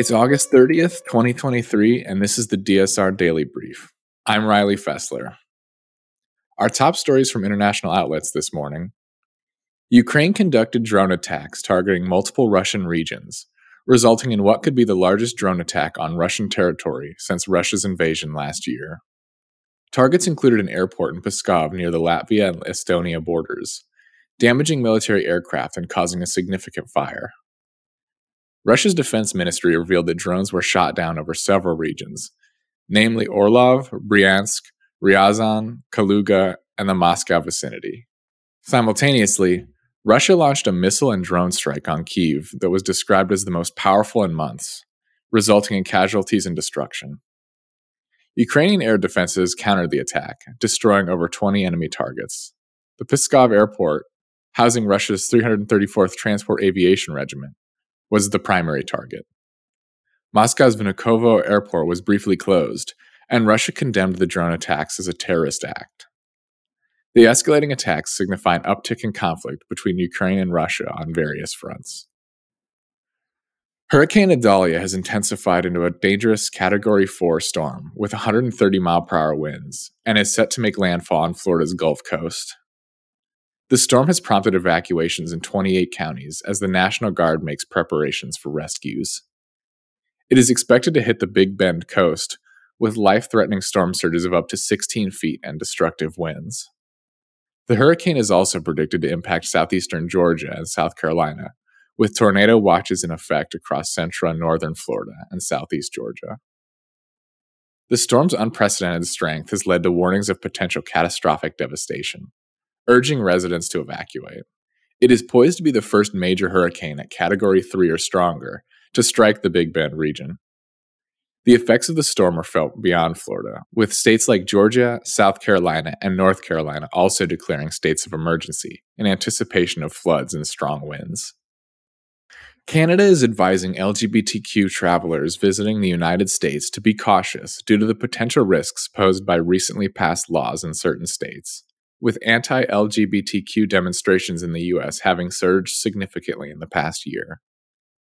It's August 30th, 2023, and this is the DSR Daily Brief. I'm Riley Fessler. Our top stories from international outlets this morning Ukraine conducted drone attacks targeting multiple Russian regions, resulting in what could be the largest drone attack on Russian territory since Russia's invasion last year. Targets included an airport in Pskov near the Latvia and Estonia borders, damaging military aircraft and causing a significant fire. Russia's defense ministry revealed that drones were shot down over several regions, namely Orlov, Bryansk, Ryazan, Kaluga, and the Moscow vicinity. Simultaneously, Russia launched a missile and drone strike on Kiev that was described as the most powerful in months, resulting in casualties and destruction. Ukrainian air defenses countered the attack, destroying over 20 enemy targets. The Pskov airport, housing Russia's 334th Transport Aviation Regiment, was the primary target. Moscow's Vnukovo airport was briefly closed, and Russia condemned the drone attacks as a terrorist act. The escalating attacks signify an uptick in conflict between Ukraine and Russia on various fronts. Hurricane Idalia has intensified into a dangerous Category 4 storm with 130 mile per hour winds and is set to make landfall on Florida's Gulf Coast. The storm has prompted evacuations in 28 counties as the National Guard makes preparations for rescues. It is expected to hit the Big Bend coast with life threatening storm surges of up to 16 feet and destructive winds. The hurricane is also predicted to impact southeastern Georgia and South Carolina, with tornado watches in effect across central and northern Florida and southeast Georgia. The storm's unprecedented strength has led to warnings of potential catastrophic devastation urging residents to evacuate. It is poised to be the first major hurricane at Category 3 or stronger to strike the Big Bend region. The effects of the storm are felt beyond Florida, with states like Georgia, South Carolina, and North Carolina also declaring states of emergency in anticipation of floods and strong winds. Canada is advising LGBTQ travelers visiting the United States to be cautious due to the potential risks posed by recently passed laws in certain states with anti LGBTQ demonstrations in the US having surged significantly in the past year.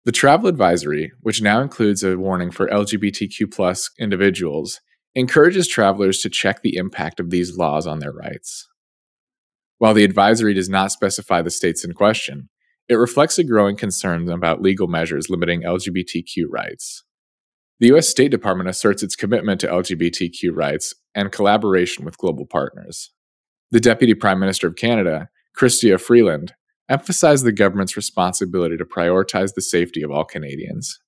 The travel advisory, which now includes a warning for LGBTQ individuals, encourages travelers to check the impact of these laws on their rights. While the advisory does not specify the states in question, it reflects a growing concern about legal measures limiting LGBTQ rights. The US State Department asserts its commitment to LGBTQ rights and collaboration with global partners. The Deputy Prime Minister of Canada, Chrystia Freeland, emphasized the government's responsibility to prioritize the safety of all Canadians.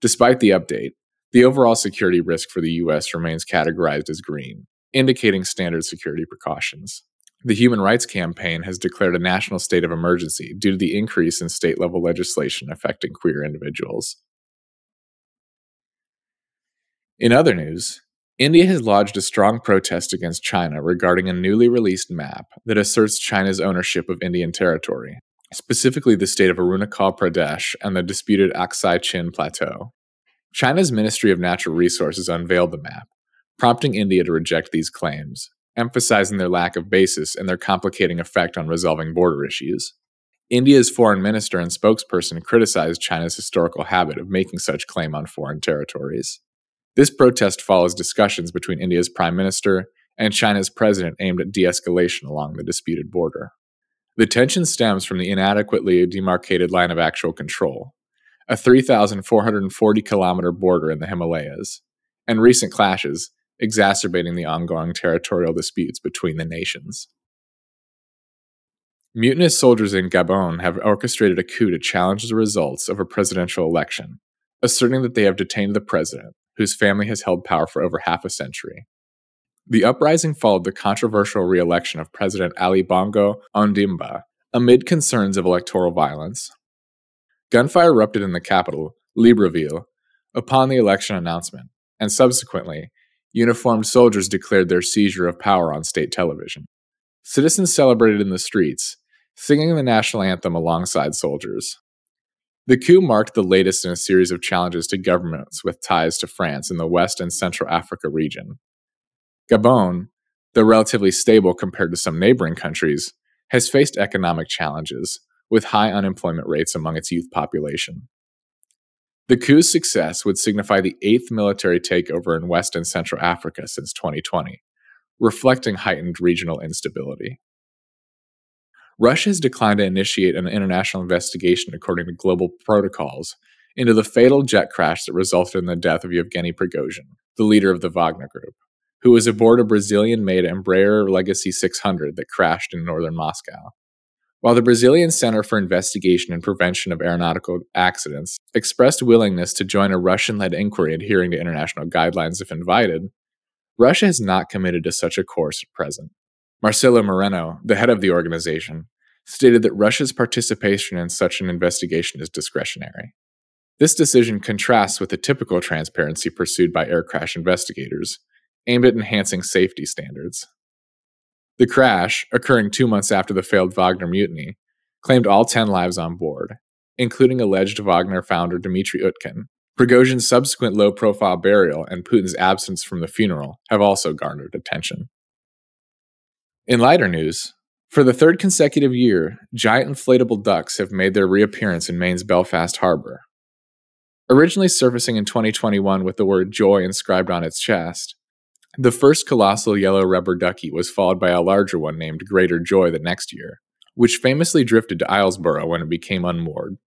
Despite the update, the overall security risk for the U.S. remains categorized as green, indicating standard security precautions. The Human Rights Campaign has declared a national state of emergency due to the increase in state level legislation affecting queer individuals. In other news, India has lodged a strong protest against China regarding a newly released map that asserts China's ownership of Indian territory, specifically the state of Arunachal Pradesh and the disputed Aksai Chin Plateau. China's Ministry of Natural Resources unveiled the map, prompting India to reject these claims, emphasizing their lack of basis and their complicating effect on resolving border issues. India's foreign minister and spokesperson criticized China's historical habit of making such claim on foreign territories. This protest follows discussions between India's prime minister and China's president aimed at de escalation along the disputed border. The tension stems from the inadequately demarcated line of actual control, a 3,440 kilometer border in the Himalayas, and recent clashes exacerbating the ongoing territorial disputes between the nations. Mutinous soldiers in Gabon have orchestrated a coup to challenge the results of a presidential election, asserting that they have detained the president, whose family has held power for over half a century. The uprising followed the controversial re election of President Ali Bongo Ondimba amid concerns of electoral violence. Gunfire erupted in the capital, Libreville, upon the election announcement, and subsequently, uniformed soldiers declared their seizure of power on state television. Citizens celebrated in the streets, singing the national anthem alongside soldiers. The coup marked the latest in a series of challenges to governments with ties to France in the West and Central Africa region. Gabon, though relatively stable compared to some neighboring countries, has faced economic challenges, with high unemployment rates among its youth population. The coup's success would signify the eighth military takeover in West and Central Africa since 2020, reflecting heightened regional instability. Russia has declined to initiate an international investigation according to global protocols into the fatal jet crash that resulted in the death of Yevgeny Prigozhin, the leader of the Wagner Group, who was aboard a Brazilian made Embraer Legacy 600 that crashed in northern Moscow. While the Brazilian Center for Investigation and Prevention of Aeronautical Accidents expressed willingness to join a Russian led inquiry adhering to international guidelines if invited, Russia has not committed to such a course at present. Marcelo Moreno, the head of the organization, stated that Russia's participation in such an investigation is discretionary. This decision contrasts with the typical transparency pursued by air crash investigators, aimed at enhancing safety standards. The crash, occurring two months after the failed Wagner mutiny, claimed all 10 lives on board, including alleged Wagner founder Dmitry Utkin. Prigozhin's subsequent low profile burial and Putin's absence from the funeral have also garnered attention. In lighter news, for the third consecutive year, giant inflatable ducks have made their reappearance in Maine's Belfast Harbor. Originally surfacing in 2021 with the word joy inscribed on its chest, the first colossal yellow rubber ducky was followed by a larger one named Greater Joy the next year, which famously drifted to Islesboro when it became unmoored.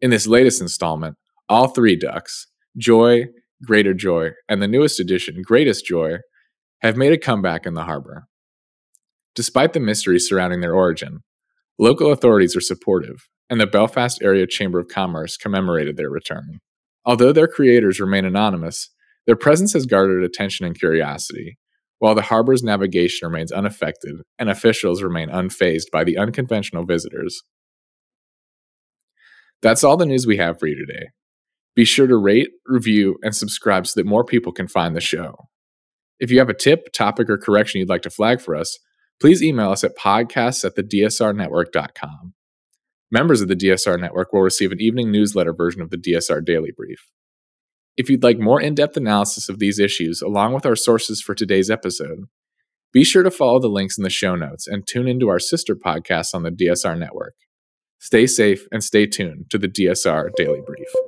In this latest installment, all three ducks, Joy, Greater Joy, and the newest addition, Greatest Joy, have made a comeback in the harbor. Despite the mystery surrounding their origin, local authorities are supportive, and the Belfast Area Chamber of Commerce commemorated their return. Although their creators remain anonymous, their presence has garnered attention and curiosity, while the harbor's navigation remains unaffected and officials remain unfazed by the unconventional visitors. That's all the news we have for you today. Be sure to rate, review, and subscribe so that more people can find the show. If you have a tip, topic, or correction you'd like to flag for us, please email us at podcasts at the DSRnetwork.com. Members of the DSR Network will receive an evening newsletter version of the DSR Daily Brief. If you'd like more in depth analysis of these issues, along with our sources for today's episode, be sure to follow the links in the show notes and tune into our sister podcasts on the DSR Network. Stay safe and stay tuned to the DSR Daily Brief.